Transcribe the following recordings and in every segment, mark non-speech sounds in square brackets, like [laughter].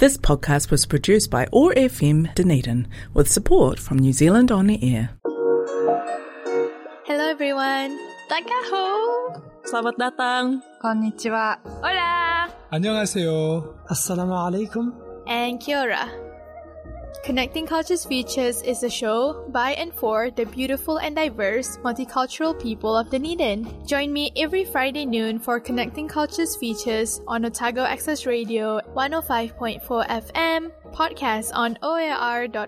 This podcast was produced by OAR FM Dunedin with support from New Zealand On the Air. Hello everyone. Takaho. Selamat datang. Konnichiwa. Hola. 안녕하세요. Assalamu alaikum. And kia ora. Connecting Cultures Features is a show by and for the beautiful and diverse multicultural people of Dunedin. Join me every Friday noon for Connecting Cultures Features on Otago Access Radio 105.4 FM, podcast on oar.org.nz.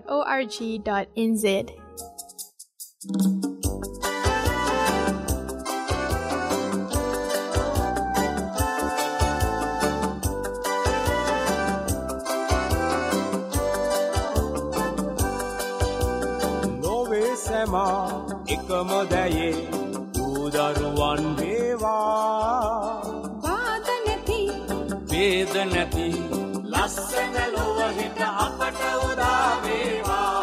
සැමා එකම දැයේ දූදරුවන් වේවා. වාද නැති වේද නැති ලස්සන ලොවහිට අපට උදාවේවා මනුස්සකම්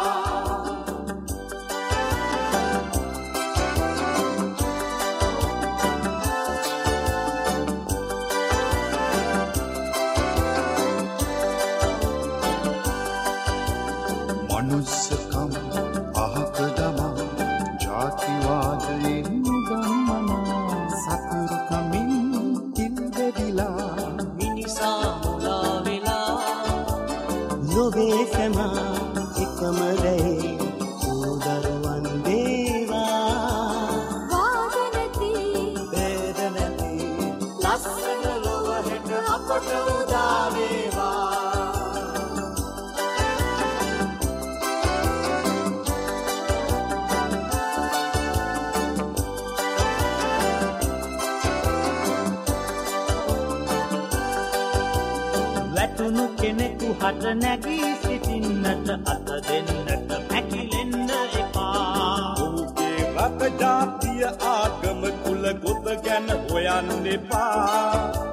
කෙනෙකු හට නැගී සිටින්නට අත දෙන්නට පැකිලෙන්න එපා. ඔහුගේ රට ජාතිය ආගම කුල ගොත ගැන හොයන්න එපා.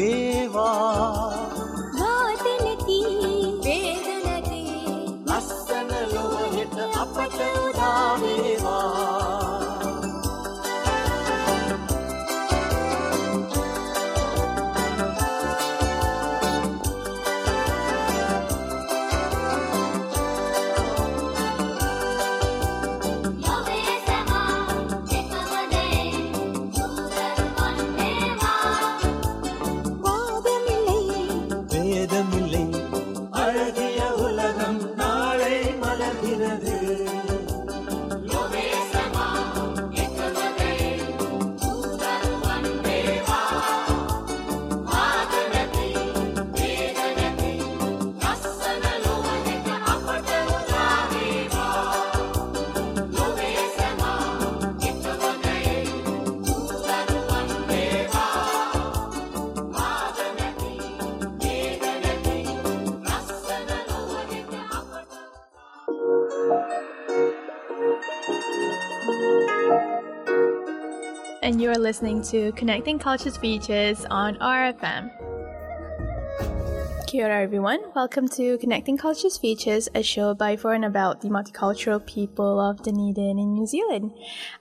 ver And you're listening to Connecting Cultures Features on RFM. Kia ora everyone, welcome to Connecting Cultures Features, a show by for and about the multicultural people of Dunedin in New Zealand.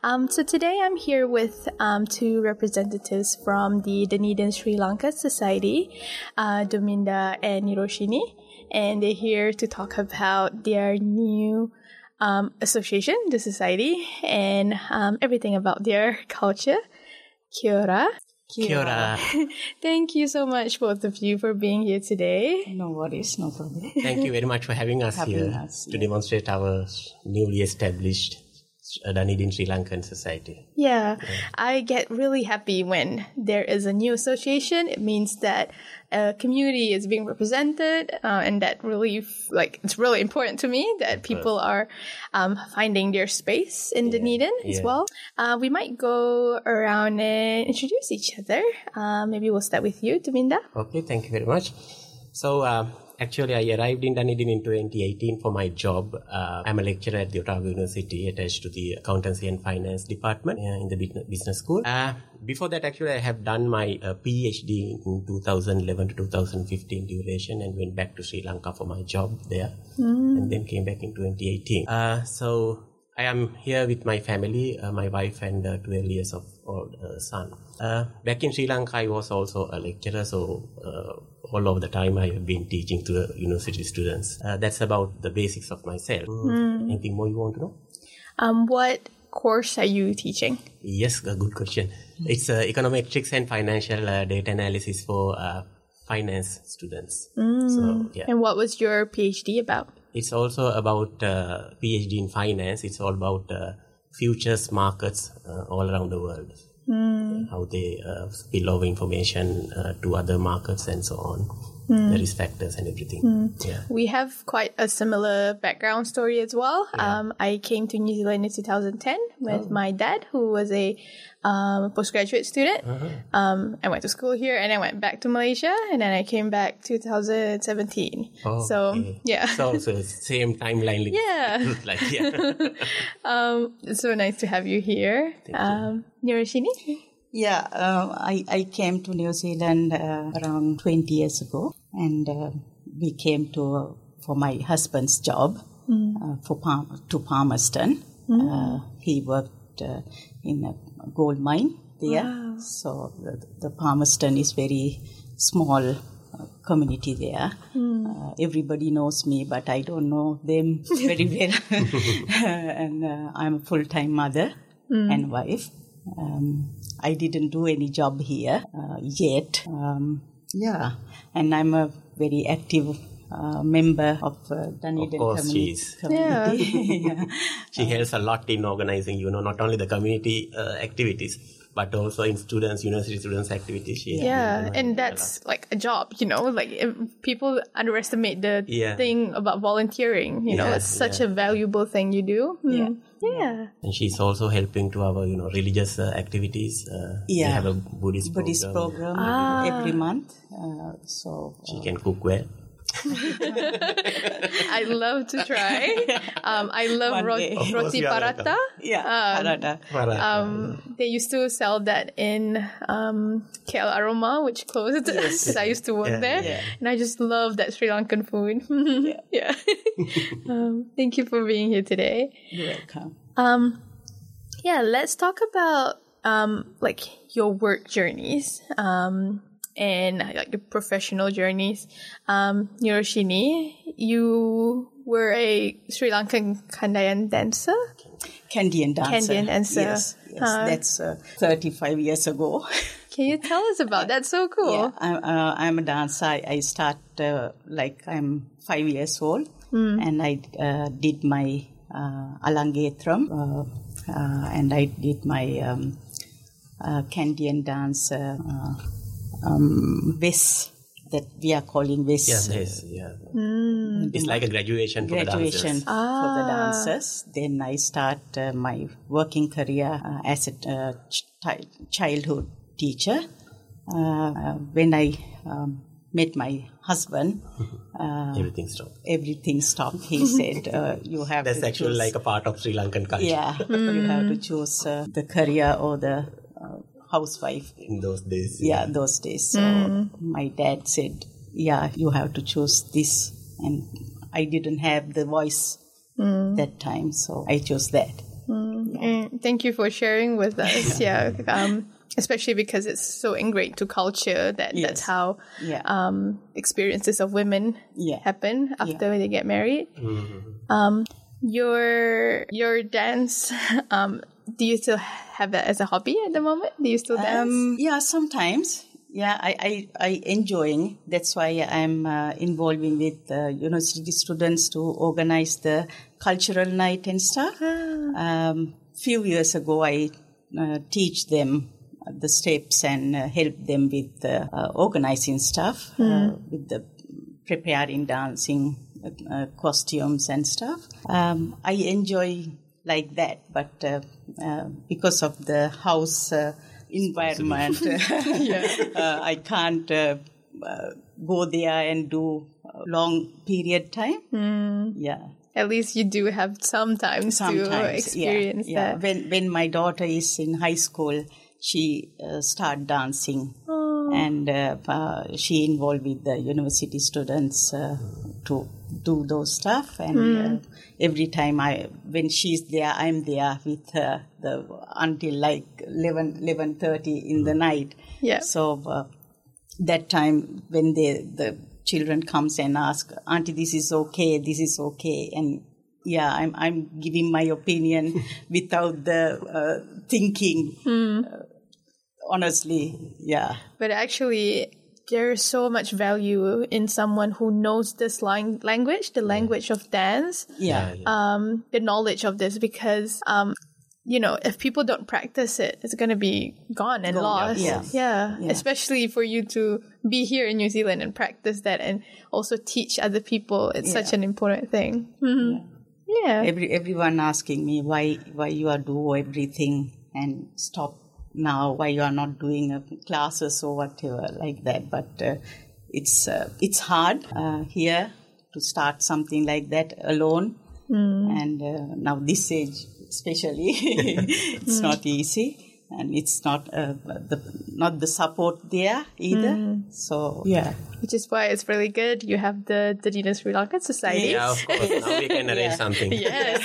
Um, so today I'm here with um, two representatives from the Dunedin Sri Lanka Society, uh, Dominda and Niroshini, and they're here to talk about their new um, association, the society, and um, everything about their culture. Kia ora. Kia ora. [laughs] Thank you so much, both of you, for being here today. No worries, no problem. Thank you very much for having us Having here us, to yeah. demonstrate our newly established uh, Dunedin Sri Lankan Society. Yeah, I get really happy when there is a new association. It means that a community is being represented, uh, and that really, like, it's really important to me that people are um, finding their space in Dunedin as yeah. well. Uh, we might go around and introduce each other. Uh, maybe we'll start with you, Dominda. Okay, thank you very much. So, uh, Actually, I arrived in Dunedin in 2018 for my job. Uh, I'm a lecturer at the Otago University attached to the Accountancy and Finance Department uh, in the business- school. Uh, before that, actually, I have done my uh, PhD in 2011 to 2015 duration and went back to Sri Lanka for my job there and then came back in 2018. Uh, so I am here with my family, uh, my wife and uh, 12 years of old uh, son. Uh, back in Sri Lanka, I was also a lecturer, so uh, all of the time I have been teaching to the university students. Uh, that's about the basics of myself. Mm. Anything more you want to know? Um, what course are you teaching? Yes, a good question. It's uh, econometrics and financial uh, data analysis for uh, finance students. So yeah. And what was your PhD about? It's also about uh, PhD in finance. It's all about uh, futures markets uh, all around the world. How they uh, spill over information uh, to other markets and so on. The risk factors and everything. Yeah. We have quite a similar background story as well. Um, I came to New Zealand in 2010 with my dad, who was a um, postgraduate student. Um, I went to school here and I went back to Malaysia and then I came back 2017. Oh, so, okay. yeah. So, so same timeline. Yeah. like, yeah. [laughs] [laughs] um, it's so nice to have you here. Um, Niroshini? Yeah, uh, I, I came to New Zealand uh, around 20 years ago, and uh, we came to for my husband's job uh, for Palm, to Palmerston. Uh, he worked uh, in a gold mine there, so the, the Palmerston is very small uh, community there. Uh, everybody knows me, but I don't know them [laughs] very well. [laughs] and uh, I'm a full-time mother and wife. Um, I didn't do any job here uh, yet. Um, yeah, and I'm a very active uh, member of uh, Dunedin Of course communi- she is. [laughs] community. Yeah. [laughs] She helps a lot in organizing, you know, not only the community uh, activities, but also in students, university students activities. She has Yeah, and that's like a job, you know. Like if people underestimate the Yeah. thing about volunteering. You know, it's such yeah. a valuable thing you do. Hmm. Yeah. yeah. And she's also helping to our, you know, religious uh, activities. Uh, They Yeah. have a Buddhist, Buddhist program. program every month. Uh, so She can cook well. [laughs] I love to try. Um, I love ro- day. Of course, roti you are paratha. yeah, Parada. Um, they used to sell that in um, KL Aroma, which closed [laughs] because I used to work Yeah, there, yeah. and I just love that Sri Lankan food. [laughs] yeah. um, thank you for being here today. You're welcome. Um, yeah, let's talk about um, like your work journeys um, and like your professional journeys. Um, Niroshini, you were a Sri Lankan Kandayan dancer. Kandyan dancer. Kandyan dancer. Yes, yes. Uh, that's uh, 35 years ago. [laughs] Can you tell us about that? So cool. Yeah, I'm, uh, I'm a dancer. I, I start uh, like I'm five years old, Hmm. and I uh, did my uh, arangetram, uh, uh, and I did my um, uh, Kandyan dance uh, uh, um, Wes that we are calling Wes. Yeah, yes, yeah. Hmm. It's like a graduation for graduation the dancers. for the dancers. Then I start uh, my working career uh, as a uh, ch- childhood teacher. Uh, uh, when I um, met my husband, [laughs] uh, Everything stopped. everything stopped. He [laughs] said, uh, "You have That's to actually choose. like a part of Sri Lankan culture yeah, you have to choose uh, the career or the housewife." in those days. yeah those days so my dad said yeah you have to choose this and i didn't have the voice that time so i chose that Mm, thank you for sharing with [laughs] us. yeah. Um, especially because it's so ingrained to culture that that's how yeah um, experiences of women Yeah. happen after they get married. Um, your your dance, [laughs] um, do you still have that as a hobby at the moment? Do you still dance? um, yeah sometimes. Yeah i i, I enjoying. That's why i'm uh, involving with uh, university students to organize the cultural night and stuff. Um, few years ago i uh, teach them the steps and uh, help them with uh, organizing stuff uh, with the preparing dancing uh, costumes and stuff. Um, i enjoy like that but uh, uh, because of the house uh, environment [laughs] uh, i can't uh, uh, go there and do long period time. Hmm. Yeah. At least you do have some time to experience yeah, yeah. that. When when my daughter is in high school, she uh, start dancing, and uh, uh, she involved with the university students uh, to do those stuff. And uh, every time I, when she's there, I'm there with her the until like 11, 11.30 in the night. Yeah. So uh, that time when they the children comes and ask auntie this is okay this is okay and yeah i'm i'm giving my opinion [laughs] without the uh, thinking uh, honestly yeah But actually, there's so much value in someone who knows this lang- language, the language of dance, yeah um, the knowledge of this, because, um, you know, if people don't practice it, it's going to be gone and lost. yeah. yeah. Yeah. Especially for you to be here in New Zealand and practice that and also teach other people. It's such an important thing. Mhm. Yeah. every everyone asking me why why you are do everything and stop now why you are not doing uh, classes or whatever like that but uh, it's uh, it's hard uh, here to start something like that alone and uh, now this age especially [laughs] it's not easy and it's not uh, the not the support there either so yeah Which is why it's really good. You have the Dunedin Sri Lankan Society. Yeah, of course. Now we can [laughs] arrange something. [laughs] Yes.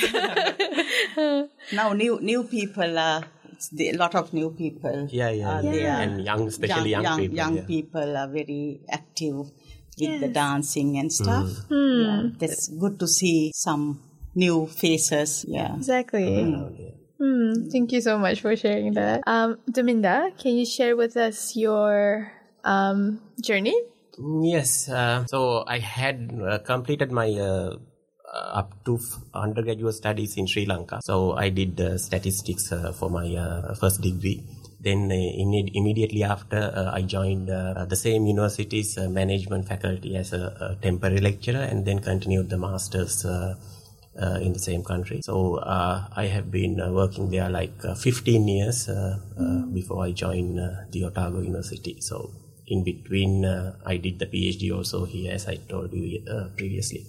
now new new people are it's the, a lot of new people Yeah, yeah, are yeah. there. And young, especially young, young, people. young yeah. people are very active with the dancing and stuff. Mm. Yeah, that's good to see some new faces. Yeah. Exactly. Hmm, thank you so much for sharing that. Um, Dominda, can you share with us your um, journey? Yes. Uh, so I had uh, completed my uh, uh, up to undergraduate studies in Sri Lanka. So I did uh, statistics uh, for my uh, first degree. Then uh, imme- immediately after, uh, I joined uh, the same university's uh, management faculty as a, a temporary lecturer, and then continued the masters. Uh, uh, in the same country. So uh, I have been uh, working there like uh, 15 years uh, uh, before I joined uh, the Otago University. So in between, uh, I did the PhD also here, as I told you uh, previously.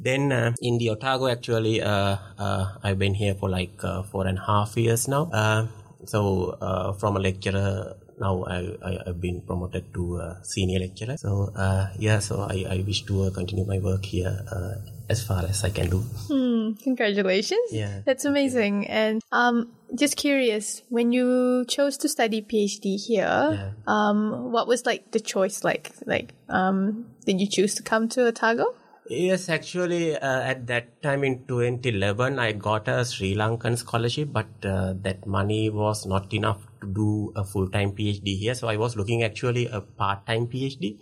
Then uh, in the Otago, actually, uh, uh, I've been here for like uh, four and a half years now. Uh, so uh, from a lecturer, now I, I, I've been promoted to uh, senior lecturer. So uh, yeah, so I, I wish to uh, continue my work here uh, as far as I can do. Hmm, congratulations. Yeah, That's amazing. And um, just curious, when you chose to study PhD here, um, what was like the choice like? Like, um, did you choose to come to Otago? Yes, actually, uh, at that time in 2011, I got a Sri Lankan scholarship, but uh, that money was not enough to do a full-time PhD here. So I was looking actually a part-time PhD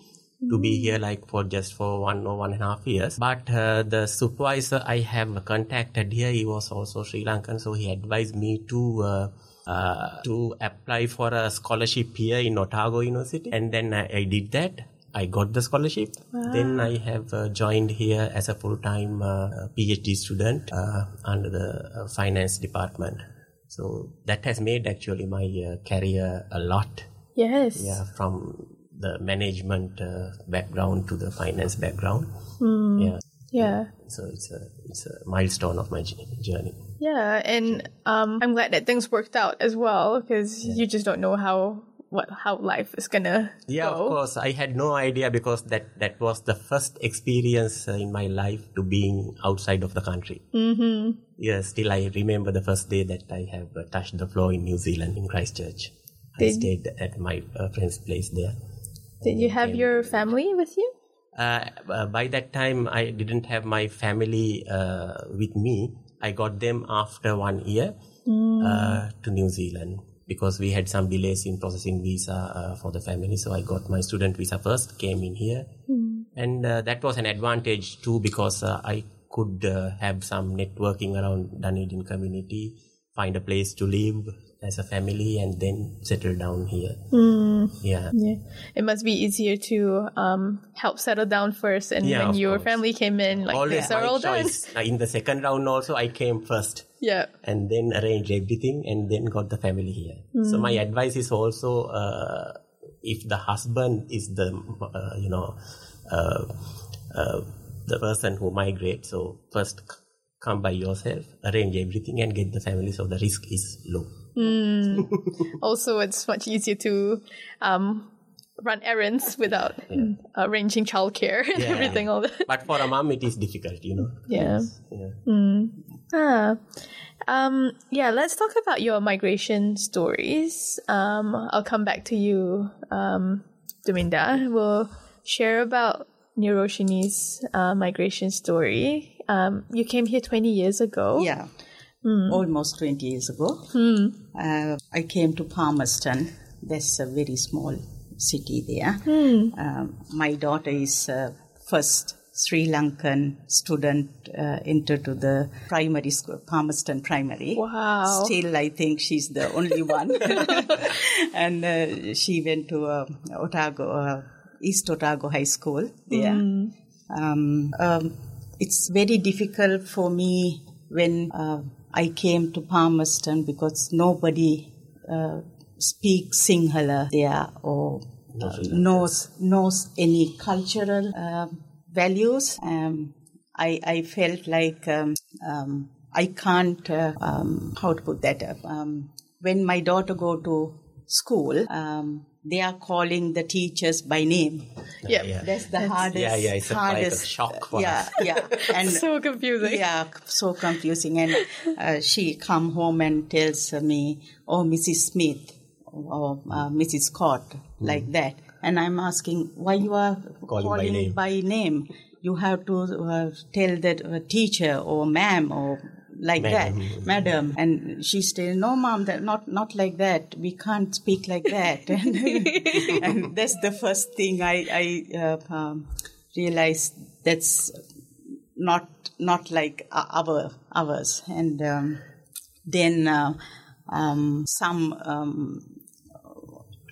to be here like for just for one or one and a half years. But uh, the supervisor I have contacted here, he was also Sri Lankan, so he advised me to. Uh, uh, to apply for a scholarship here in Otago University, and then I, I did that. I got the scholarship. Then I have uh, joined here as a full-time uh, PhD student uh, under the uh, finance department. So that has made actually my uh, career a lot. Yes. Yeah, from the management uh, background to the finance background. Yeah, Yeah. so it's a it's a milestone of my journey. Yeah, and um, I'm glad that things worked out as well because you just don't know how what how life is gonna Yeah, go. of course. I had no idea because that that was the first experience uh, in my life to being outside of the country. Mm-hmm. Yeah, still I remember the first day that I have uh, touched the floor in New Zealand in Christchurch. I stayed at my uh, friend's place there. Did you have your family with you? Uh, uh, by that time, I didn't have my family uh, with me. I got them after one year uh, to New Zealand because we had some delays in processing visa uh, for the family. So I got my student visa first, came in here, and uh, that was an advantage too because uh, I could uh, have some networking around Dunedin community, find a place to live as a family, and then settle down here. Yeah. Yeah, it must be easier to um, help settle down first, and Yeah, when your course. family came in, like Always things are all done. choice. In the second round also, I came first. Yeah, and then arranged everything and then got the family here. So my advice is also uh, if the husband is the uh, you know uh, uh, the person who migrates. So first c- come by yourself, arrange everything, and get the family. So the risk is low. [laughs] Also, it's much easier to um, run errands without arranging childcare and Yeah. everything. All that. But for a mom, it is difficult, you know. Yeah. Yeah. Ah. Um, yeah, let's talk about your migration stories. Um, I'll come back to you, um, Dominda. We'll share about Niroshini's uh, migration story. Um, you came here 20 years ago. Yeah, almost 20 years ago. Uh, I came to Palmerston. That's a very small city there. Um, my daughter is uh, first Sri Lankan student uh, entered to the primary school, Palmerston Primary. Wow. Still, I think she's the only one. [laughs] and uh, she went to uh, Otago, uh, East Otago High School there. Um, um, it's very difficult for me when uh, I came to Palmerston because nobody uh, speaks Sinhala there or uh, knows knows any cultural uh, values. Um, I, I felt like um, um, I can't uh, um, how to put that up. Um, when my daughter go to school, um, they are calling the teachers by name. Yep. Yeah. That's the hardest. Yeah, yeah, it's a a hardest. shock for yeah, us. yeah, [laughs] and So confusing. yeah, so confusing. And uh, she come home and tells me, "Oh, Mrs. Smith or uh, Mrs. Scott," like that. And I'm asking, why you are Calling by name. by name? You have to uh, tell that uh, teacher or ma'am or like Madam. that, madam. And she said, "No, mom, that not not like that. We can't speak like that." [laughs] and, and that's the first thing I I uh, um, realized. That's not not like our ours and um, then uh, um, some um,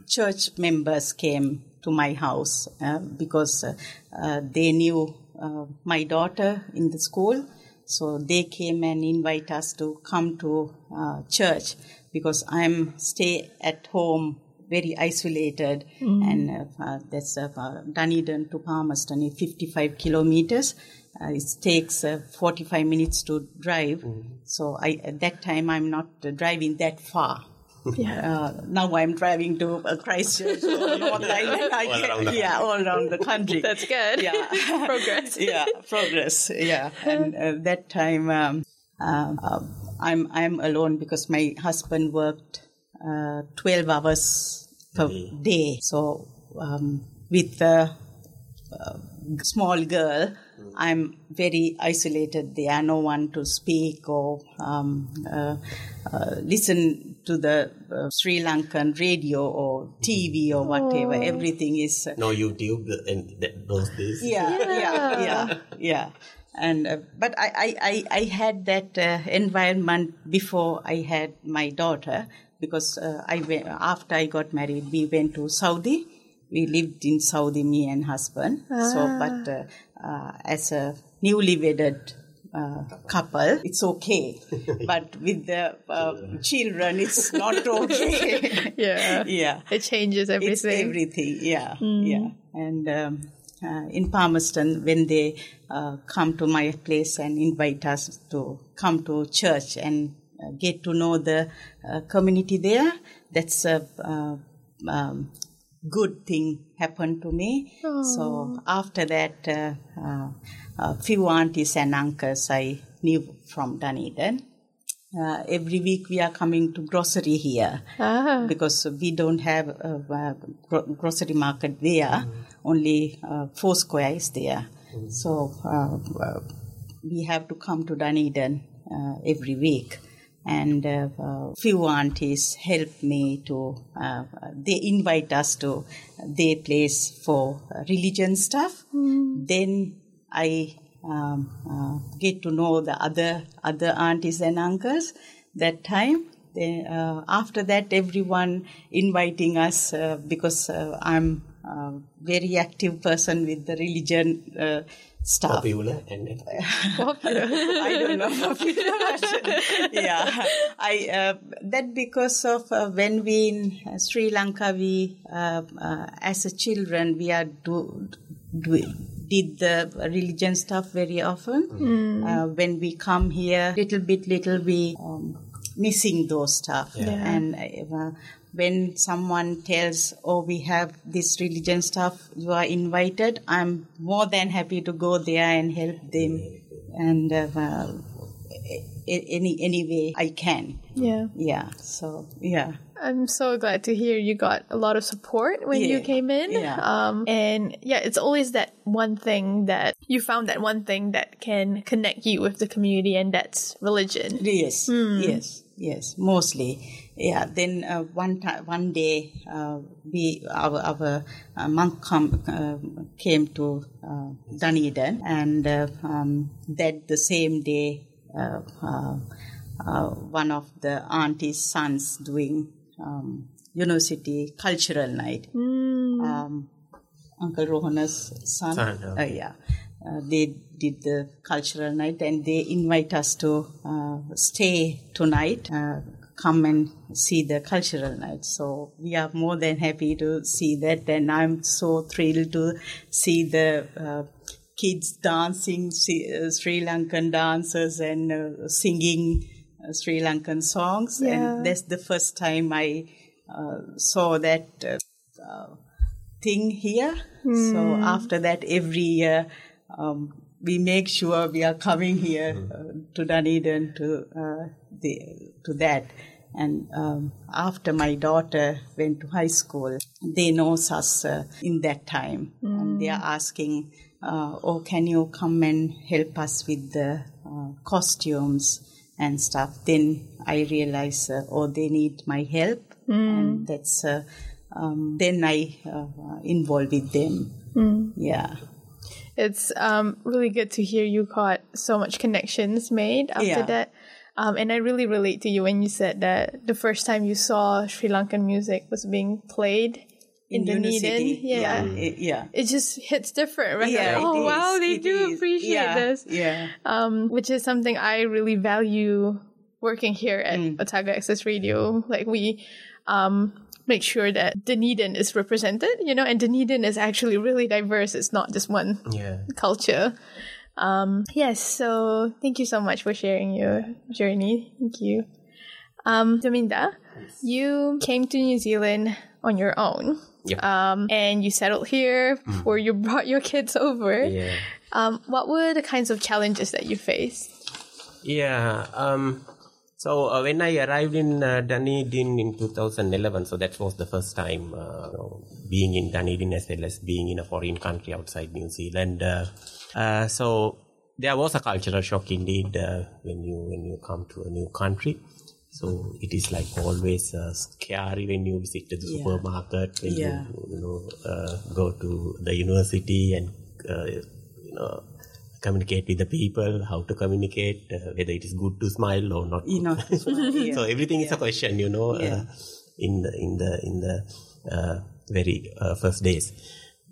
church members came to my house uh, because uh, uh, they knew uh, my daughter in the school so they came and invite us to come to uh, church because i'm stay at home very isolated and uh, that's uh, Dunedin to Palmerston is 55 kilometers. Uh, it takes uh, 45 minutes to drive. So I, at that time I'm not driving that far. Uh, now I'm driving to uh, Christchurch or North Island. I All can- around yeah, all around the country. That's good. Yeah. [laughs] Progress. [laughs] yeah, progress. Yeah, and uh, that time um, uh, uh, I'm I'm alone because my husband worked uh, 12 hours per day. So um, with a uh, small girl, I'm very isolated there. are No one to speak or um, uh, uh, listen to the uh, Sri Lankan radio or TV or whatever. Everything is uh, No YouTube in th- those days. yeah, yeah, yeah, yeah. And uh, but I, I, I, I had that uh, environment before I had my daughter because uh, I went, after I got married we went to Saudi. We lived in Saudi, me and husband. So, but uh, uh, as a newly wedded uh, couple, it's okay. [laughs] but with the uh, children, it's not [laughs] okay. Yeah. yeah. It changes It's everything. everything, yeah, yeah. And um, uh, in Palmerston, when they uh, come to my place and invite us to come to church and uh, get to know the uh, community there, that's a uh, um, good thing happened to me. So after that, uh, uh, a few aunties and uncles I knew from Dunedin. Uh, every week we are coming to grocery here Ah. because we don't have a, uh gro- grocery market there. Only uh, four square is there. So uh, uh, we have to come to Dunedin uh, every week. And uh, few aunties help me to, uh, they invite us to their place for religion stuff. Then I um, uh, get to know the other other aunties and uncles that time. Then, uh, after that, everyone inviting us uh, because uh, I'm a very active person with the religion uh, stuff. Popular and popular. [laughs] I don't know popular, but [laughs] yeah, I uh, that because of uh, when we in uh, Sri Lanka, we uh, uh, as a children we are do, do did the religion stuff very often. Uh, when we come here, little bit, little we um, missing those stuff. And uh, when someone tells, "Oh, we have this religion stuff," you are invited. I'm more than happy to go there and help them, and uh, uh, any any way I can. Yeah. Yeah. So yeah. I'm so glad to hear you got a lot of support when you came in. Yeah. Um, and yeah, it's always that one thing that you found that one thing that can connect you with the community, and that's religion. Yes, yes, yes. Mostly, yeah. Then uh, one time, one day, uh, we our our uh, monk come, uh, came to uh, Dunedin, and uh, um, that the same day, uh, uh, uh, one of the auntie's sons doing um, university cultural night. Um, Uncle Rohana's son. Son, Uh, yeah. Uh, they did the cultural night and they invite us to uh, stay tonight, uh, come and see the cultural night. So we are more than happy to see that, and I'm so thrilled to see the uh, kids dancing see, uh, Sri Lankan dancers and uh, singing uh, Sri Lankan songs, Yeah. and that's the first time I uh, saw that. Uh, uh, thing here. So after that, every year um, we make sure we are coming here uh, to Dunedin to uh, the to that. And um, after my daughter went to high school, they knows us uh, in that time, and they are asking, uh, "Oh, can you come and help us with the uh, costumes and stuff?" Then I realize, uh, oh, they need my help, and that's. Uh, um, then I uh, involved with them. Yeah. It's um, really good to hear you got so much connections made after Yeah. that. Um, and I really relate to you when you said that the first time you saw Sri Lankan music was being played in, Dunedin. university. Yeah. it- yeah. It just hits different, right? Yeah, Like, oh it wow, they it do is. appreciate Yeah, this. Yeah. Um, which is something I really value working here at Mm. Otago Access Radio. Like we um make sure that Dunedin is represented, you know, and Dunedin is actually really diverse. It's not just one Yeah. culture. Um, yes, so thank you so much for sharing your journey. Thank you. Um, Dominda, you came to New Zealand on your own. Yep. Um, and you settled here before you [laughs] brought your kids over. Yeah. Um, what were the kinds of challenges that you faced? Yeah. Um, so uh, when I arrived in uh, Dunedin in 2011, so that was the first time uh, you know, being in Dunedin as well as being in a foreign country outside New Zealand. Uh, so there was a cultural shock indeed uh, when you when you come to a new country. So it is like always uh, scary when you visit the Yeah. supermarket, when Yeah. you you know uh, go to the university and uh, you know communicate with the people, how to communicate, uh, whether it is good to smile or not. You know, [laughs] yeah. so everything is a question, you know, uh, in the in the in the uh, very uh, first days.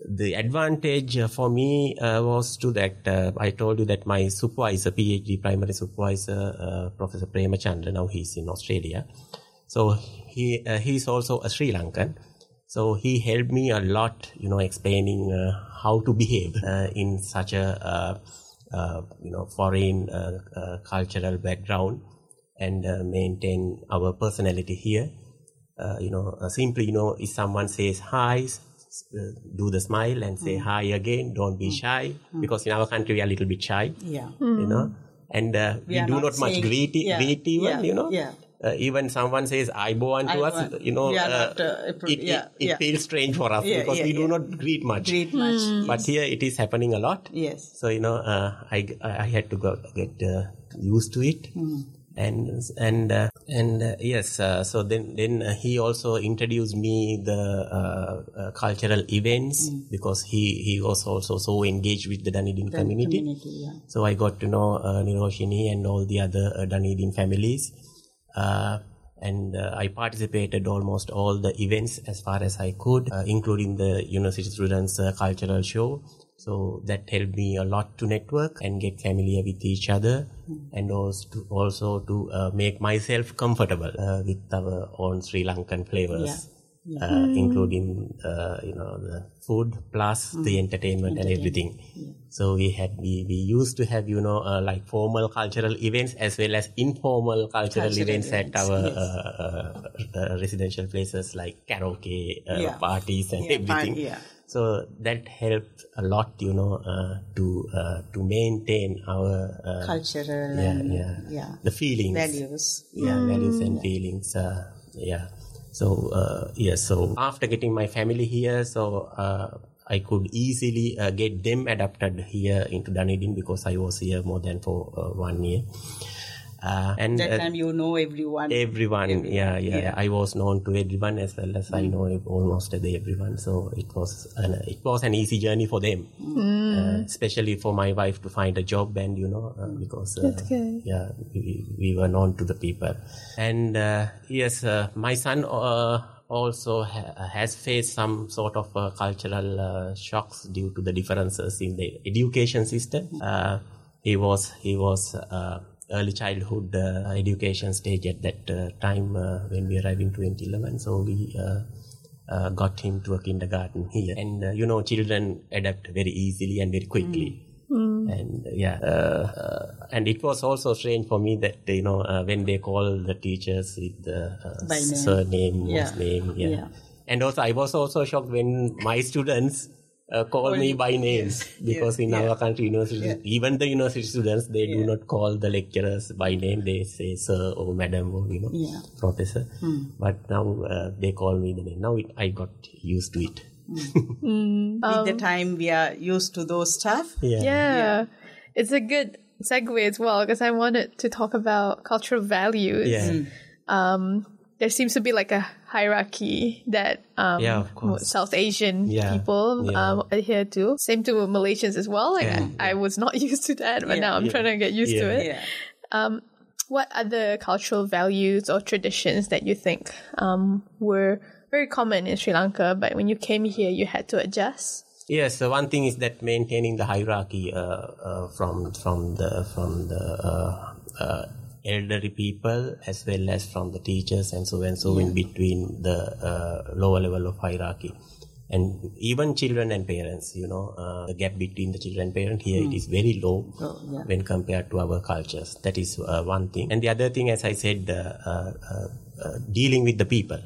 The advantage for me uh, was to that uh, I told you that my supervisor, PhD primary supervisor, uh, Professor Premachandra, now he's in Australia. So he he's also a Sri Lankan. So he helped me a lot, you know, explaining how to behave in such a uh, you know foreign uh, uh, cultural background and maintain our personality here. You know, simply, you know, if someone says hi, do the smile and say hi again. Don't be shy because in our country we are a little bit shy. yeah. You know, and uh, we, are do not not, much greet, yeah, greet even. yeah, you know, yeah. uh, even someone says "Ayubowan" to us, Ayubowan. you know, uh, not, uh, it, yeah, it, it yeah. feels strange for us Yeah, because yeah, we do not greet much. Great much. But here it is happening a lot. Yes. So you know, uh, I I had to go, get uh, used to it, and and uh, and uh, yes. Uh, so then then uh, he also introduced me the uh, uh, cultural events because he he was also so engaged with the Dunedin community. Community, yeah. So I got to know uh, Niroshini and all the other uh, Dunedin families. Uh, and uh, I participated almost all the events as far as I could, uh, including the university students' uh, cultural show. So that helped me a lot to network and get familiar with each other, and also to, also to uh, make myself comfortable uh, with our own Sri Lankan flavors. uh, including uh, you know the food plus the entertainment and everything. So we had we, we used to have you know uh, like formal cultural events as well as informal cultural, Cultural events, at our yes. uh, residential places like karaoke uh, Yeah. parties and Yeah, everything. par- yeah. So that helped a lot, you know, uh, to uh, to maintain our uh, Cultural yeah, and yeah, yeah. the feelings, values. yeah, values and feelings. Uh, yeah. So uh, yeah. So after getting my family here, so uh, I could easily uh, get them adapted here into Dunedin because I was here more than for uh, one year. Uh, and That uh, time you know everyone. everyone, yeah, yeah, yeah. I was known to everyone as well as I know almost the everyone. So it was an, it was an easy journey for them, uh, especially for my wife to find a job and you know uh, because uh, That's yeah we, we were known to the people. And uh, yes uh, my son uh, also ha- has faced some sort of uh, cultural uh, shocks due to the differences in the education system. Uh, he was he was uh, early childhood uh, education stage at that uh, time uh, when we arrived in 2011 so we uh, uh, got him to a kindergarten here and uh, you know children adapt very easily and very quickly and uh, yeah uh, uh, and it was also strange for me that you know uh, when they call the teachers with the uh, name. surname Yeah. name yeah. Yeah. and also i was also shocked when my [laughs] students uh, call me by names because in our country university even the university students they do not call the lecturers by name. They say sir or madam or you know Yeah. professor. But now uh, they call me the name. Now it, i got used to it. [laughs] With the time we are used to those stuff. yeah. Yeah. It's a good segue as well because I wanted to talk about cultural values. yeah. Um, there seems to be like a hierarchy that um, Yeah, of course. South Asian Yeah, people yeah. um, adhere to. Same to Malaysians as well. Like Yeah, I, I was not [laughs] used to that, but Yeah, now I'm trying to get used to it. Yeah. What other cultural values or traditions that you think um, were very common in Sri Lanka, but when you came here, you had to adjust? Yes, so one thing is that maintaining the hierarchy uh, uh, from from the from the uh, uh, elderly people as well as from the teachers and so and so in between the uh, lower level of hierarchy. And even children and parents you know uh, the gap between the children and parent here it is very low yeah. when compared to our cultures. That is uh, one thing. And the other thing as i said uh, uh, uh, dealing with the people.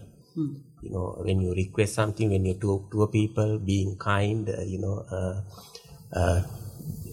You know when you request something when you talk to a people being kind you know uh, uh,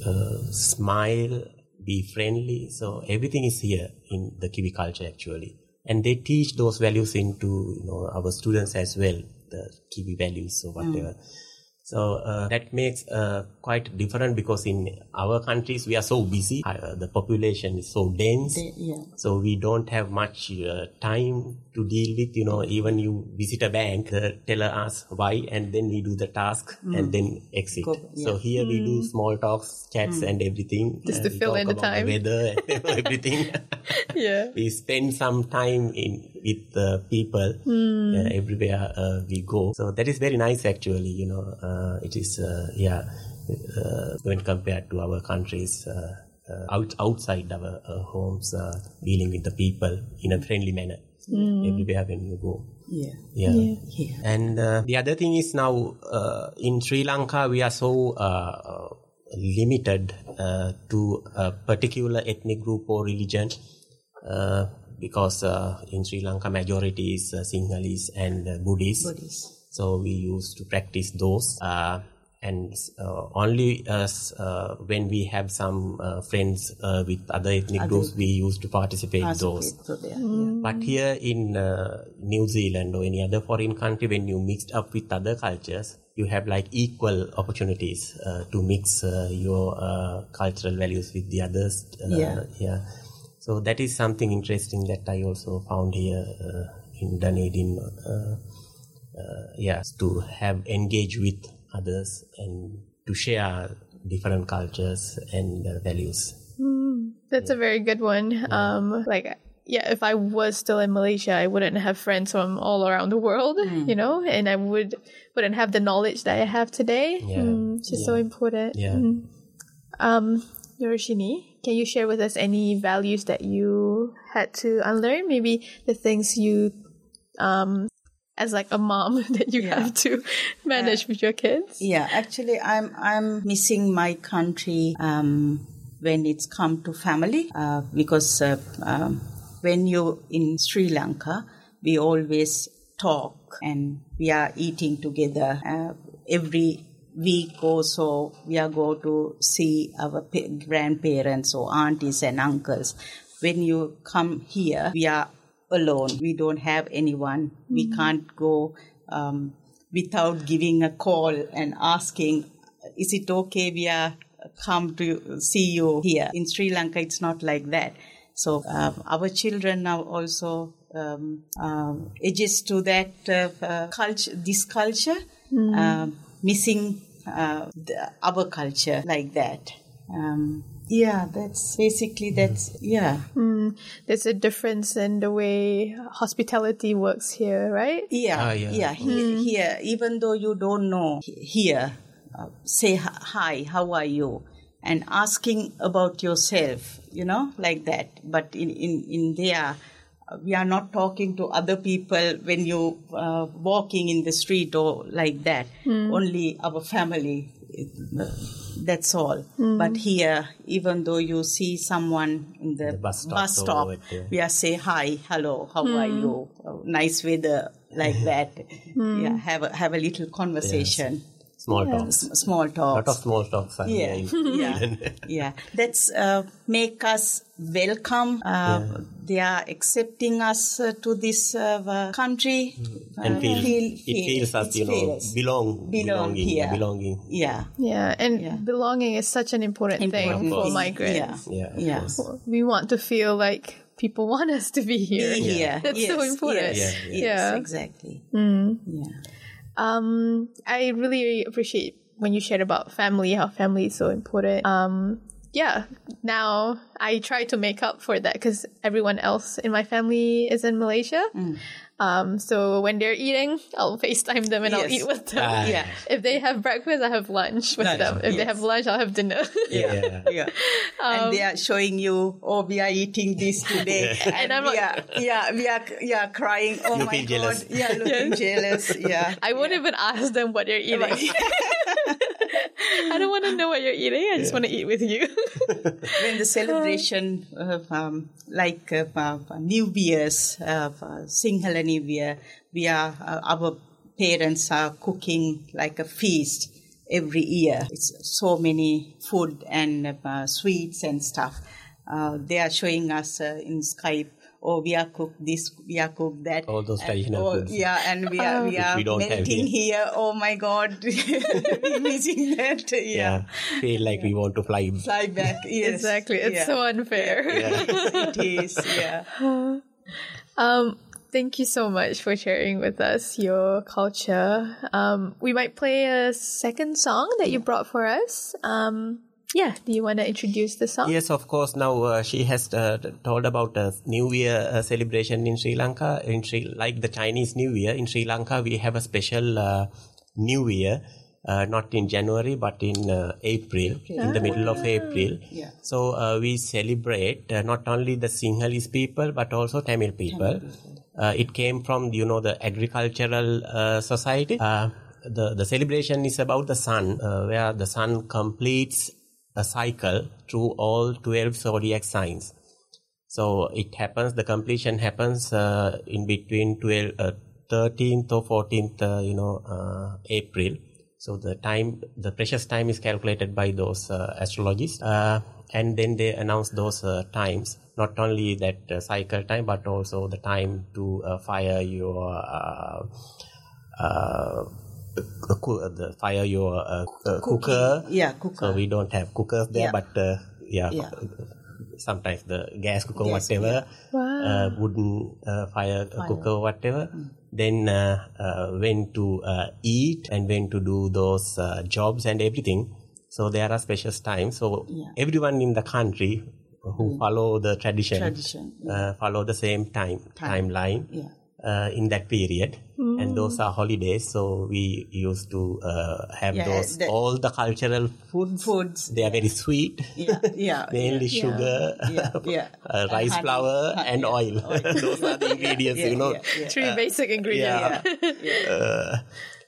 uh, smile be friendly. So everything is here in the kiwi culture actually. And they teach those values into you know our students as well the kiwi values or whatever mm. So uh, that makes uh, quite different because in our countries we are so busy. Uh, the population is so dense. Yeah. so we don't have much uh, time to deal with you know even you visit a bank the teller asks why and then we do the task and then exit. Go- so here we do small talks chats and everything Just uh, to we fill in the about time. weather [laughs] and [laughs] everything. [laughs] Yeah. we spend some time in with the people uh, everywhere uh, we go. So that is very nice actually you know uh, it is uh, yeah uh, when compared to our countries uh, uh, out, outside our uh, homes uh, dealing with the people in a friendly manner everywhere when you go Yeah. yeah, Yeah. and uh, the other thing is now uh, in Sri Lanka we are so uh, uh, limited uh, to a particular ethnic group or religion uh, because uh, in Sri Lanka majority is uh, Sinhalese and uh, Buddhists. Buddhists. So we used to practice those. Uh, and uh, only us, uh, when we have some uh, friends uh, with other ethnic groups, we used to participate in those. So there. Yeah. But here in uh, New Zealand or any other foreign country, when you mixed up with other cultures, you have like equal opportunities uh, to mix uh, your uh, cultural values with the others. Uh, Yeah. yeah. So that is something interesting that I also found here uh, in Dunedin. Uh, yes, to have engage with others and to share different cultures and uh, values. That's a very good one. Um, like, yeah, if I was still in Malaysia, I wouldn't have friends from all around the world, you know, and I would wouldn't have the knowledge that I have today. Yeah. Mm, which is so important. Yeah. Um, Niroshini, can you share with us any values that you had to unlearn? Maybe the things you um as like a mom [laughs] that you have to [laughs] manage with your kids? Yeah, actually, I'm I'm missing my country um, when it's come to family uh, because uh, um, when you in Sri Lanka, we always talk and we are eating together uh, every week or so. We are go to see our pa- grandparents or aunties and uncles. When you come here, we are alone. We don't have anyone. We can't go. Um, without giving a call and asking, is it okay we are come to see you here? In Sri Lanka, it's not like that. So uh, our children now also um, adjust to that uh, uh, culture, this culture, um, missing uh, the, our culture like that. Um, yeah, that's basically that's yeah. There's a difference in the way hospitality works here, right? Yeah, Ah, yeah. yeah. He, Here, even though you don't know here, uh, say hi- hi, how are you, and asking about yourself, you know, like that. But in in in there, uh, we are not talking to other people when you uh, walking in the street or like that. Only our family. It- That's all. But here, even though you see someone in the, The bus stop bus stop, we are say hi, hello, how are you? Uh, nice weather, like [laughs] that. Yeah, have a have a little conversation, Small talk. S- small lot of small talks are yeah, there [laughs] yeah, yeah. That's uh, make us welcome. Uh, They are accepting us uh, to this uh, country. and Uh, feel, feel- it feel- feels us, you know, feels. belong, Belong belonging, here. belonging. Yeah, Yeah, and Yeah. belonging is such an important, thing for migrants. Yeah, Yeah, yeah. We want to feel like people [laughs] want us to be here. Be here. That's yes, so important. Yes, Yeah, yes, yeah. exactly. Yeah. Um, I really appreciate when you shared about family, how family is so important. Um, yeah, now I try to make up for that because everyone else in my family is in Malaysia. Um, so when they're eating, I'll FaceTime them and I'll eat with them. Ah, Yeah. If they have breakfast, I have lunch with Lunch, them. If they have lunch, I'll have dinner. Yeah. yeah. and they are showing you, oh, we are eating this today, and, [laughs] And I'm we like- are, yeah, we are, yeah, crying. Oh You my feel god, jealous. yeah, looking [laughs] jealous, yeah. I won't even ask them what they're eating. [laughs] I don't want to know what you're eating. I just want to eat with you. [laughs] when the celebration of um, like uh, uh, New Year's, uh, uh, Sinhala New Year, we are uh, our parents are cooking like a feast every year. It's so many food and uh, sweets and stuff. Uh, they are showing us uh, in Skype. Oh, we are cooked this, we are cooked that. All those And- traditional oh, foods. Yeah, and we are we are we don't have melting here. here. Oh my God, [laughs] we're missing that. Yeah. Yeah. Feel like we want to fly. Fly back. [laughs] Yes. exactly. It's Yeah. so unfair. [laughs] it is, yeah. Um, thank you so much for sharing with us your culture. Um, we might play a second song that you brought for us. Um, yeah, do you want to introduce the song? Yes, of course. Now uh, she has uh, told about a New Year uh, celebration in Sri Lanka. In Sri, like the Chinese New Year in Sri Lanka, we have a special uh, New Year. Uh, not in January, but in uh, April, in the middle of April. Yeah. So uh, we celebrate uh, not only the Sinhalese people, but also Tamil people. Uh, it came from, you know, the agricultural uh, society. Uh, the, the celebration is about the sun, uh, where the sun completes a cycle through all 12 zodiac signs. So it happens, the completion happens uh, in between 12, uh, 13th or 14th, uh, you know, uh, April. So the time, the precious time is calculated by those uh, astrologists. Uh, and then they announce those times, not only that cycle time, but also the time to fire your, uh, uh, the fire your uh, uh, cooker. Yeah, cooker. So we don't have cookers there, Yeah. but uh, yeah, Yeah. sometimes the gas cooker, Gas, whatever, uh, wooden uh, fire, cooker, whatever. Mm. Then uh, uh, when to uh, eat and when to do those uh, jobs and everything. So there are special times. So Yeah. Mm. everyone in the country who follow the tradition, Tradition, uh, follow the same time Time. timeline. Yeah. uh, in that period. And those are holidays, so we used to uh, have Yeah, those the- all the cultural foods. Foods, They are very sweet. Yeah, yeah, [laughs] Mainly yeah. sugar, Yeah, yeah. [laughs] uh, rice honey, flour, honey, and yeah, oil. [laughs] those are the ingredients, Yeah, you know. yeah, yeah. Three basic ingredients. Yeah. Uh,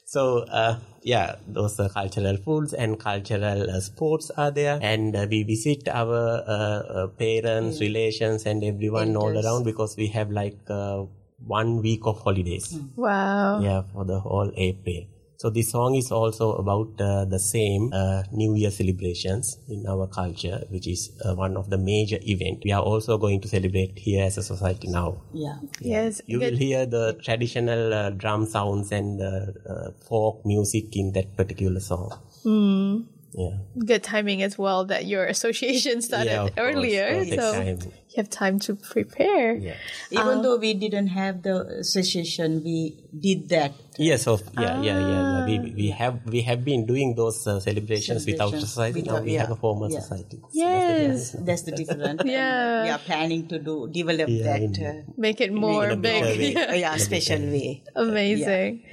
so uh, yeah, those are cultural foods and cultural uh, sports are there, and uh, we visit our uh, uh, parents, relations, and everyone all around because we have like uh, one week of holidays. Wow. Yeah, for the whole April. So this song is also about uh, the same uh, New Year celebrations in our culture, which is uh, one of the major event. We are also going to celebrate here as a society now. Yeah. Yes. You good. will hear the traditional uh, drum sounds and uh, uh, folk music in that particular song. Hmm. Yeah. good timing as well that your [laughs] association started Yeah, of course. earlier. So time. You have time to prepare. Yeah. Even though we didn't have the association, we did that. Yes, of yeah, yeah, yeah, yeah. We, Ah. we have we have been doing those uh, celebrations without Celebrations society. Now without- we have a formal yeah. society. So Yes. That's the difference. And Yeah. we are planning to do develop Yeah, that. in- Uh, Make it more in a big. better way. Yeah. yeah, special way. Amazing.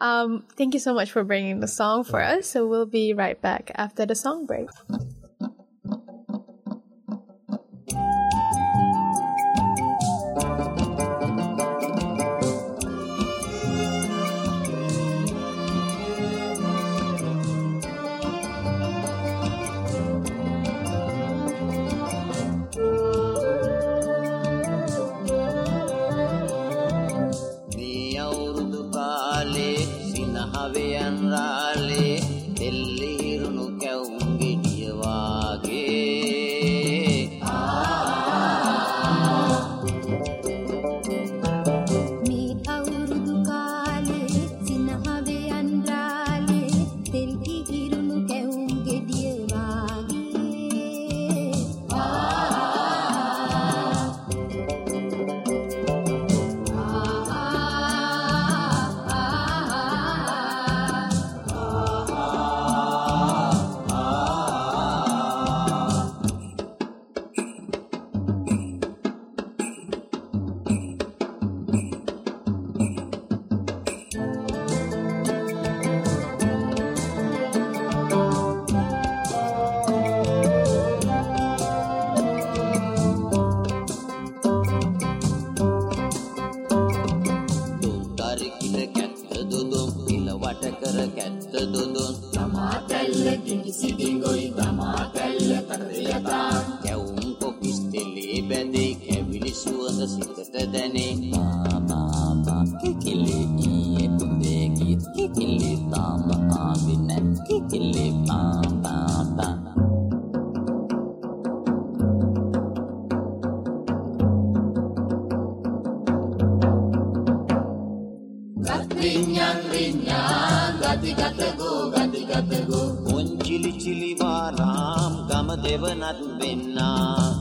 Um, thank you so much for bringing the song for us. So we'll be right back after the song break. දොදොන්. තමා තැල්ල කිංචි සිටින් ගොයි තමා තැල්ල කරයතා කැවුම් කොකිස් තෙලේ බැඳේ කැවිලි සුවඳ සිතට දැනේ පමණත් වෙන්නා.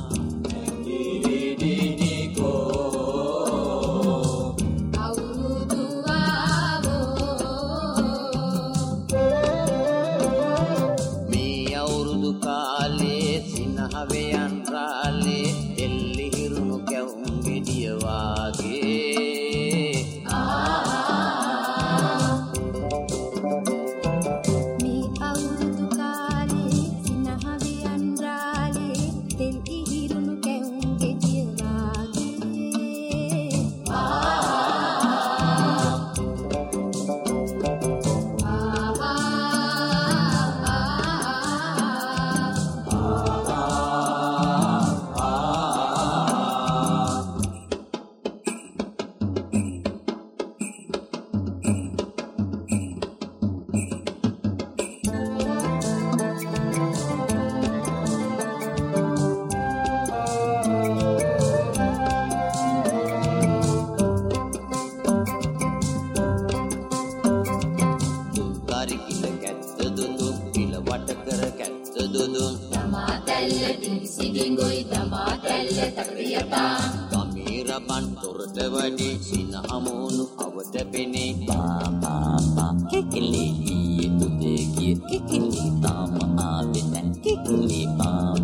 වටකර කැත්ත දුදුන්. තමා තැල්ල පිසිගිගොයි තමා තැල්ල තක්‍රියතා ගමීරබන් තොරට වැඩි සිනහමෝනු අවට පෙනේ. පාපාපා කෙකිලි ඊයේ තුදේ කිය කෙකිලි තාම ආවෙ නැ කෙකිලි පා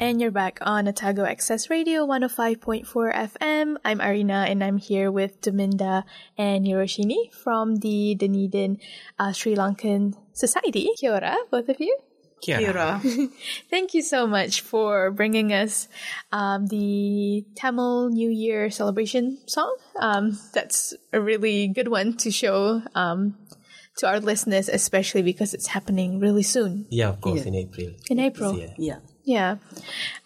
And you're back on Otago Access Radio 105.4 FM. I'm Arina and I'm here with Deminda and Niroshini from the Dunedin uh, Sri Lankan Society. Kia ora, both of you. Kia ora. [laughs] Thank you so much for bringing us um, the Tamil New Year celebration song. Um, that's a really good one to show um, to our listeners, especially because it's happening really soon. Yeah, of course, yeah. in April. In April. Yeah. Yeah.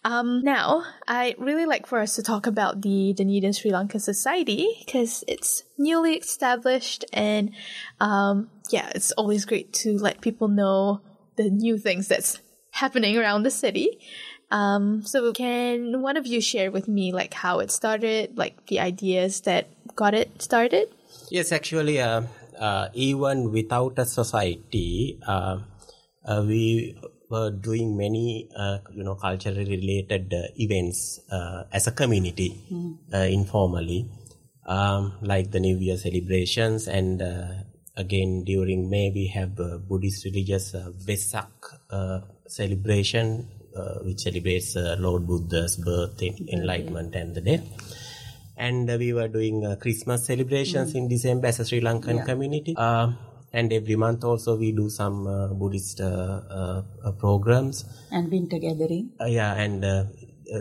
Um, now, I'd really like for us to talk about the Dunedin Sri Lanka Society because it's newly established and, um, yeah, it's always great to let people know the new things that's happening around the city. Um, so can one of you share with me like how it started, like the ideas that got it started? Yes, actually, uh, uh, even without a society, uh, uh, we were doing many, uh, you know, culturally related uh, events uh, as a community, uh, informally, um, like the New Year celebrations, and uh, again during May we have uh, Buddhist religious uh, Vesak uh, celebration, uh, which celebrates uh, Lord Buddha's birth, en- enlightenment, and the death. And we were doing uh, Christmas celebrations in December as a Sri Lankan Yeah. community. Um and every month also we do some uh, Buddhist uh, uh, programs. And winter gathering. Uh, yeah, and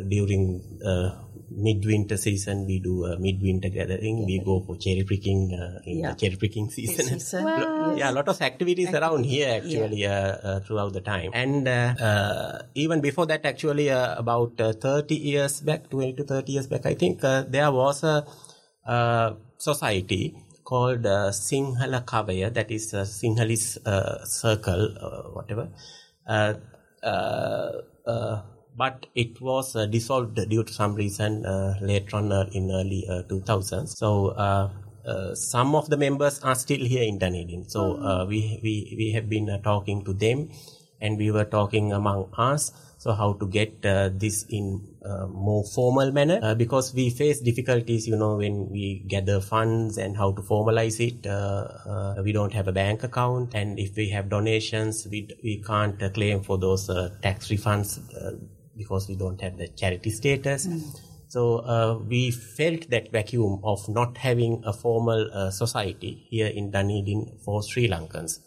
during uh, midwinter season we do a midwinter gathering. We go for cherry picking uh, in Yeah. the cherry picking [laughs] season. Season. Wow. Yeah, a lot of activities around here actually uh, uh, throughout the time. And uh, uh, even before that, actually, uh, about uh, 30 years back, 20 to 30 years back, I think uh, there was a uh, society called uh, Sinhala Kavaya, that is uh, Sinhalese uh, circle, uh, whatever. Uh, uh, uh, but it was uh, dissolved due to some reason uh, later on uh, in early uh, 2000s. So uh, uh, some of the members are still here in Dunedin. So uh, we, we we have been uh, talking to them, and we were talking among us. So how to get uh, this in uh, more formal manner uh, because we face difficulties, you know, when we gather funds and how to formalize it. Uh, uh, we don't have a bank account, and if we have donations, we we can't uh, claim for those uh, tax refunds uh, because we don't have the charity status. So uh, we felt that vacuum of not having a formal uh, society here in Dunedin for Sri Lankans.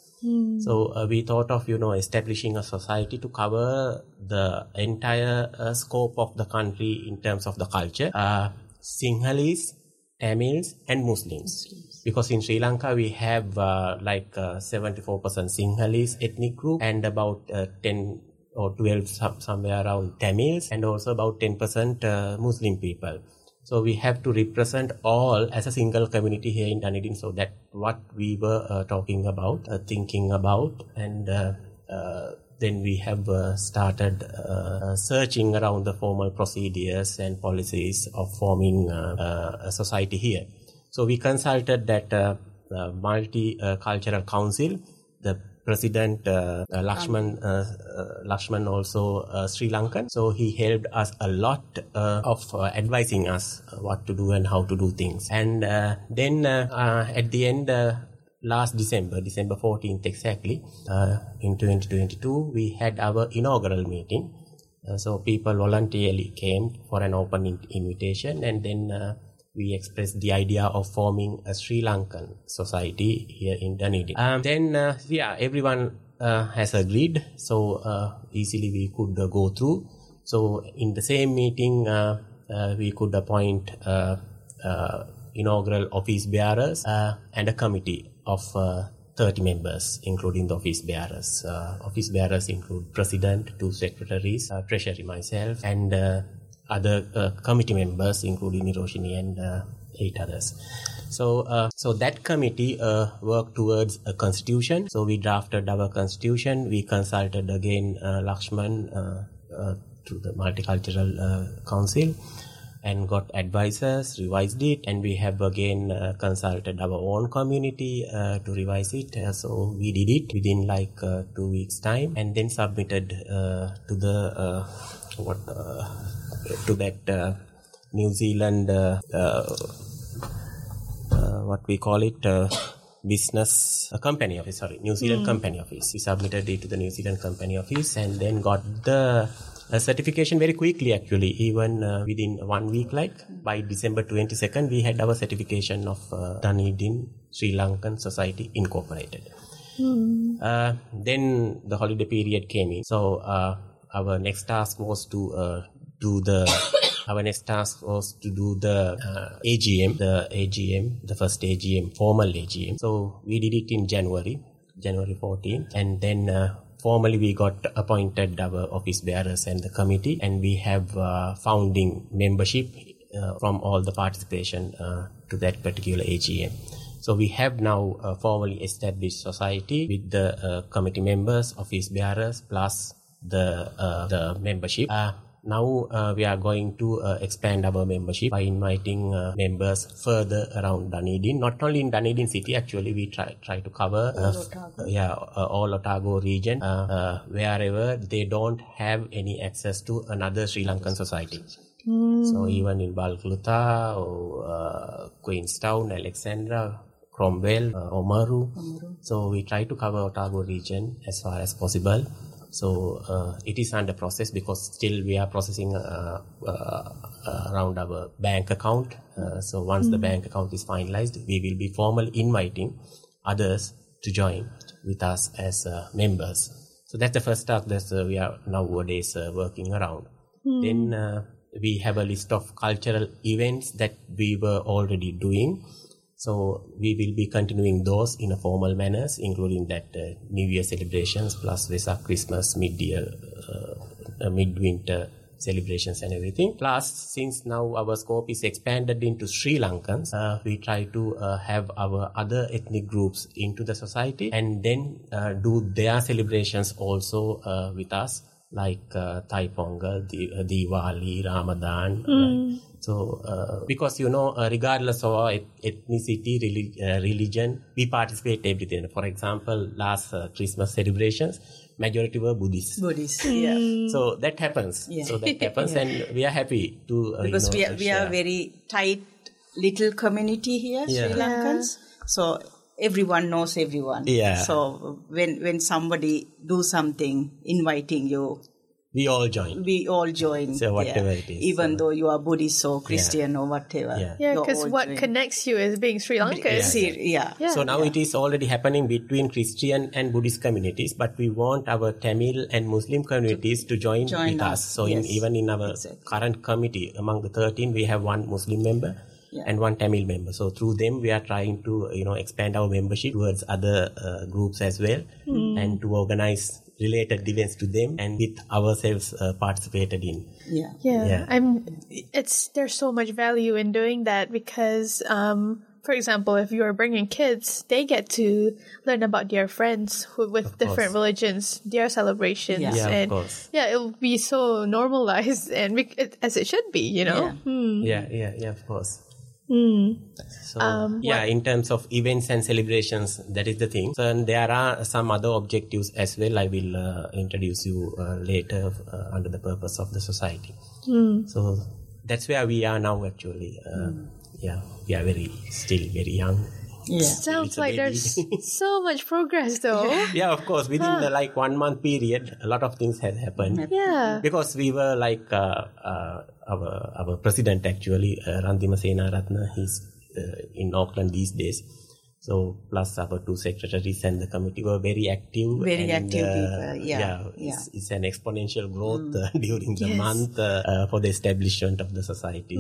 So uh, we thought of you know establishing a society to cover the entire uh, scope of the country in terms of the culture. Uh, Sinhalese, Tamils, and Muslims. Because in Sri Lanka we have uh, like uh, 74% Sinhalese ethnic group and about uh, 10 or 12 some, somewhere around Tamils and also about 10% uh, Muslim people. So we have to represent all as a single community here in Dunedin. So that what we were uh, talking about, uh, thinking about, and uh, uh, then we have uh, started uh, searching around the formal procedures and policies of forming a society here. So we consulted that multicultural council, the president uh, uh, Lakshman uh, uh, Lakshman also uh, Sri Lankan. So he helped us a lot uh, of uh, advising us what to do and how to do things. And uh, then uh, uh, at the end uh, last December December 14th exactly uh, in 2022 we had our inaugural meeting. Uh, so people voluntarily came for an open in- invitation and then uh, we expressed the idea of forming a Sri Lankan society here in Dunedin. Um, then, uh, yeah, everyone uh, has agreed, so uh, easily we could uh, go through. So, in the same meeting, uh, uh, we could appoint inaugural office bearers and a committee of uh, 30 members, including the office bearers. Office bearers include president, two secretaries, treasury, myself, and other uh, committee members, including Niroshini and uh, eight others. So, uh, so that committee uh, worked towards a constitution. So we drafted our constitution. We consulted again uh, Lakshman uh, to the multicultural council and got advisors, revised it, and we have again uh, consulted our own community uh, to revise it. Uh, so we did it within like two weeks' time, and then submitted to the what uh, to that uh, New Zealand uh, what we call it. Uh, business uh, company office sorry new zealand company office. We submitted it to the new zealand company office and then got the a certification very quickly actually. Even uh, within one week like by december 22nd we had our certification of uh, dunedin sri lankan society incorporated. Uh, then the holiday period came in. So uh, our next task was to uh, do the [coughs] our next task was to do the uh, agm the agm the first agm formal agm so we did it in january january 14th and then uh, formally we got appointed our office bearers and the committee. And we have uh, founding membership uh, from all the participation uh, to that particular agm so we have now a formally established society with the uh, committee members office bearers plus the uh, the membership uh, now uh, we are going to uh, expand our membership by inviting uh, members further around Dunedin. Not only in Dunedin city, actually we try try to cover uh, yeah uh, all Otago region uh, uh, wherever they don't have any access to another Sri Lankan society. So even in Balclutha or uh, Queenstown, Alexandra, Cromwell, uh, Oamaru. So we try to cover Otago region as far as possible. So uh, it is under process because still we are processing uh, uh, around our bank account. Uh, so once the bank account is finalized, we will be formally inviting others to join with us as uh, members. So that's the first task that uh, we are nowadays uh, working around. Then uh, we have a list of cultural events that we were already doing. So we will be continuing those in a formal manners, including that uh, New Year celebrations plus Vesak Christmas, mid-year, uh, uh, mid-winter celebrations and everything. Plus, since now our scope is expanded into Sri Lankans, uh, we try to uh, have our other ethnic groups into the society and then uh, do their celebrations also uh, with us, like uh, Thai Pongal, Di- uh, Diwali, Ramadan. right? So, uh, because you know, uh, regardless of our eth- ethnicity, reli- uh, religion, we participate everything. For example, last uh, Christmas celebrations, majority were Buddhists. Buddhist. Yeah. So that happens. Yeah. So that happens, [laughs] and we are happy to uh, Because you know, we are, we are very tight little community here, Yeah. Sri Lankans. So everyone knows everyone. Yeah. So when when somebody do something, inviting you, we all join. we all join. So whatever there. it is, even so- though you are Buddhist or Christian or whatever. Yeah. Yeah, because all what join. connects you is being Sri Lankan. See, yeah. Yeah. So now it is already happening between Christian and Buddhist communities, but we want our Tamil and Muslim communities to join, join with us, us. So in, even in our Exactly. current committee, among the 13, we have one Muslim member Yeah. and one Tamil member. So through them, we are trying to, you know, expand our membership towards other uh, groups as well and to organize related events to them and with ourselves uh, participated in. Yeah. Yeah, Yeah. I'm. It's there's so much value in doing that because, um, for example, if you are bringing kids, they get to learn about their friends who, with different course. religions, their celebrations, Yeah. Yeah, of and course. yeah, it'll be so normalized and we, it, as it should be, you know. Yeah. Hmm. Yeah, yeah, yeah, of course. Hmm. So Um, yeah, in terms of events and celebrations, that is the thing. So and there are some other objectives as well. I will uh, introduce you uh, later uh, under the purpose of the society. Hmm. So that's where we are now. Actually, uh, yeah, we are very still very young. Yeah. Sounds It's like there's [laughs] so much progress, though. Yeah, of course. Within the like one month period, a lot of things has happened. yeah. because we were like uh, uh, our our president actually uh, Randima Senaratne he's uh, in Auckland these days so plus our two secretaries and the committee were very active Very and, active uh, people, yeah, It's, it's an exponential growth uh, [laughs] during the month uh, uh, for the establishment of the society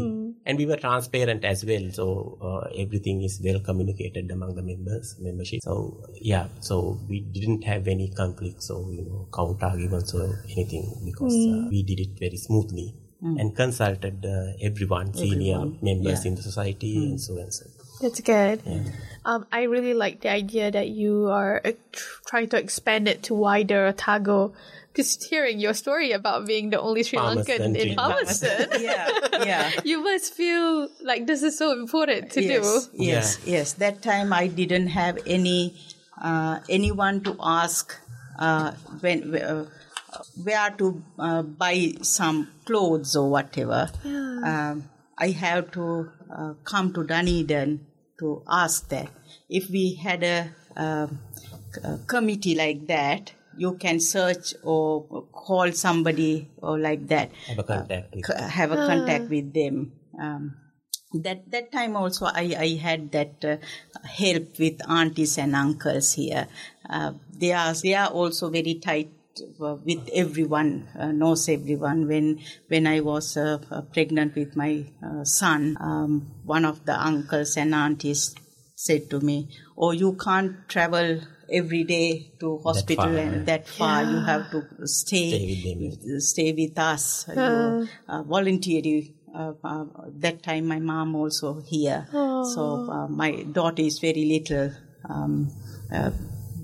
and we were transparent as well. So uh, everything is well communicated among the members membership. So yeah. So we didn't have any conflict. So you know counter arguments or anything because uh, we did it very smoothly and consulted uh, everyone, senior members in the society and so and so. That's good. Um, I really like the idea that you are uh, tr- trying to expand it to wider Otago. Because hearing your story about being the only Sri Palmerston Lankan in Palmerston, [laughs] Yeah. Yeah. [laughs] you must feel like this is so important to yes, do. Yes, yes. That time I didn't have any uh, anyone to ask uh, when uh, where to uh, buy some clothes or whatever. Um, I have to uh, come to Dunedin to ask that. If we had a, um, a committee like that, you can search or call somebody or like that. Have a contact with c- have a contact with them. Um, that that time also I, I had that uh, help with aunties and uncles here. Uh, they are they are also very tight uh, with everyone, uh, knows everyone. When when I was uh, uh, pregnant with my uh, son, um, one of the uncles and aunties said to me, "Oh, you can't travel." Every day to hospital far, and that far, you have to stay, Stay with stay with us. You, uh, voluntary. Uh, uh, that time, my mom also here. So uh, my daughter is very little. Um, uh,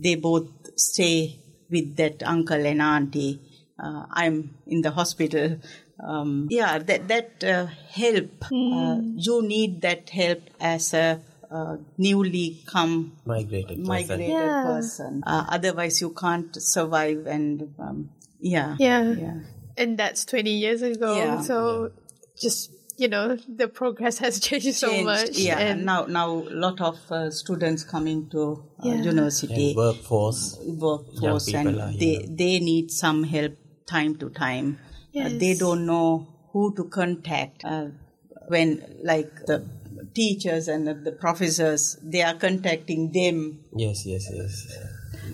they both stay with that uncle and auntie. Uh, I'm in the hospital. Um, yeah, that that uh, help. Uh, you need that help as a uh, newly come migrated person. Yeah. person. Uh, otherwise, you can't survive. And um, yeah, Yeah. yeah. And that's 20 years ago. Yeah. So just, you know, the progress has [laughs] changed so much. Yeah, And now now a lot of uh, students coming to uh, Yeah. university And workforce. workforce and are they here. they need some help time to time. Uh, they don't know who to contact uh, when like the teachers and the, the professors they are contacting them Yes, yes, yes.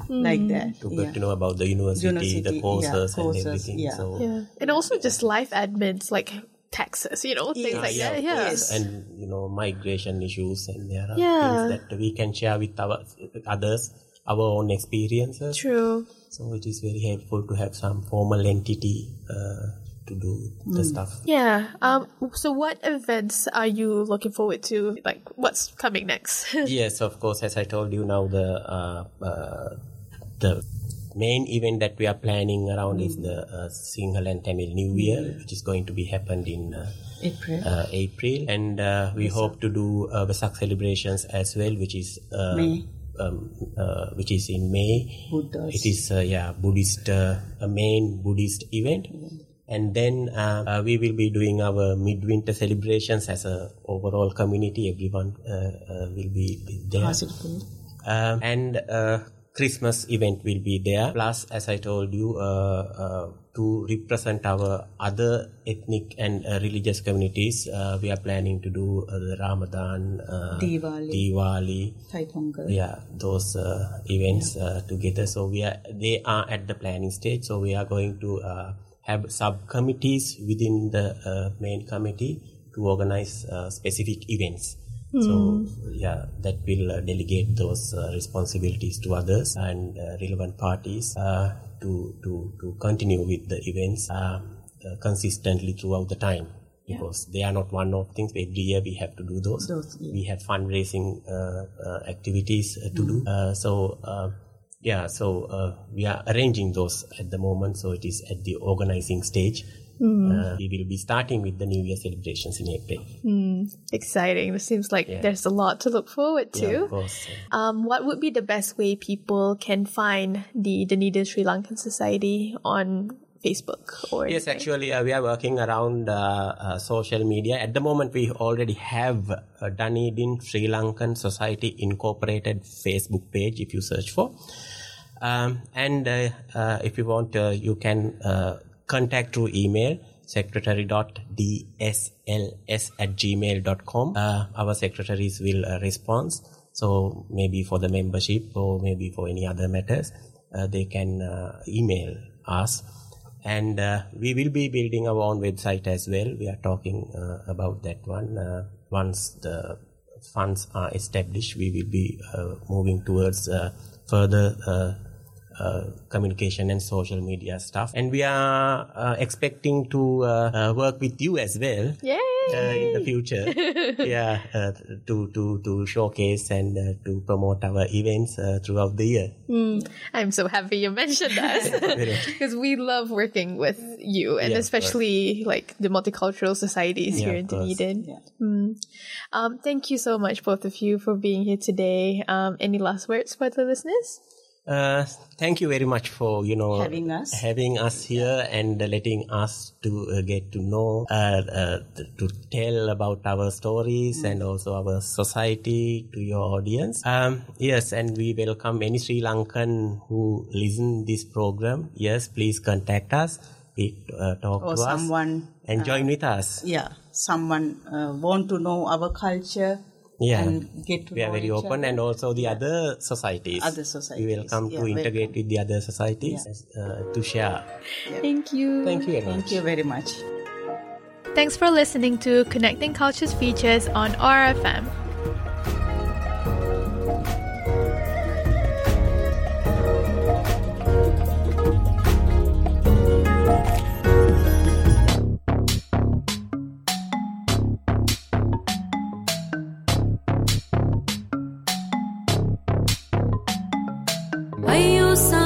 like that. To yeah. get to know about the university, University, the yeah, courses, courses, and everything. yeah. So yeah. And also just life admins like taxes, you know, things Yes. like yeah, that. of Yeah. course. and you know migration issues, and there are Yeah. things that we can share with our others, our own experiences. True. So it is very helpful to have some formal entity uh, to do the stuff. Yeah. Um. So, what events are you looking forward to? Like, what's coming next? [laughs] yes, of course. As I told you now, the uh, uh, the main event that we are planning around is the uh, Sinhala and Tamil New Year, which is going to be happened in uh, April. uh, April, and uh, we hope to do uh, Vesak celebrations as well, which is uh, May. Um, uh, which is in May. Buddhas. It is uh, yeah Buddhist uh, a main Buddhist event. And then uh, uh, we will be doing our midwinter celebrations as a overall community. Everyone uh, uh, will be there. Um, and uh, Christmas event will be there. Plus, as I told you, uh, uh, to represent our other ethnic and uh, religious communities, uh, we are planning to do uh, the Ramadan, uh, Diwali. Diwali, Thai Pongal. yeah, those uh, events uh, together. So we are they are at the planning stage. So we are going to uh, have subcommittees within the uh, main committee to organize uh, specific events. So yeah, that will uh, delegate those uh, responsibilities to others and uh, relevant parties uh, to to to continue with the events uh, uh, consistently throughout the time. Because they are not one-off things. Every year we have to do those. Those, yeah. We have fundraising uh, uh, activities uh, to do. Uh, so uh, yeah, so uh, we are arranging those at the moment. So it is at the organizing stage. Uh, we will be starting with the New Year celebrations in April. Exciting. It seems like there's a lot to look forward to. Yeah, of course. Um, what would be the best way people can find the Dunedin Sri Lankan Society on Facebook or Yes, anything? actually, uh, we are working around uh, uh, social media. At the moment, we already have a Dunedin Sri Lankan Society Incorporated Facebook page if you search for. Um, and uh, uh, if you want, uh, you can contact through email secretary.dsls at gmail.com. Uh, our secretaries will uh, respond. So maybe for the membership or maybe for any other matters, uh, they can uh, email us and we will be building our own website as well we are talking about that one once the funds are established we will be moving towards further communication and social media stuff and we are uh, expecting to uh, uh, work with you as well Yay! uh, in the future [laughs] yeah uh, to to to showcase and uh, to promote our events uh, throughout the year I'm so happy you mentioned [laughs] that because we love working with you and Yeah, especially like the multicultural societies Yeah, here in course. Dunedin. Yeah. Mm. Um, thank you so much, both of you, for being here today. Um, any last words for the listeners? Uh, thank you very much for you know Having us. having us here and letting us to uh, get to know uh, uh, to tell about our stories and also our society to your audience. Um, yes, and we welcome any Sri Lankan who listen this program. Yes, please contact us. It, uh, talk Or to someone, us and join with us. Yeah, someone uh, want to know our culture Yeah. and get to we are very each open other. and also the other societies. Other societies. We societies, welcome yeah, to integrate welcome. with the other societies uh, to share. Thank you. Thank you very much. Thank you very much. Thanks for listening to Connecting Cultures features on OAR FM. I some